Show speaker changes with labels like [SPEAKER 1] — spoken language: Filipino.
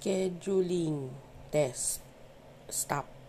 [SPEAKER 1] scheduling test. Stop.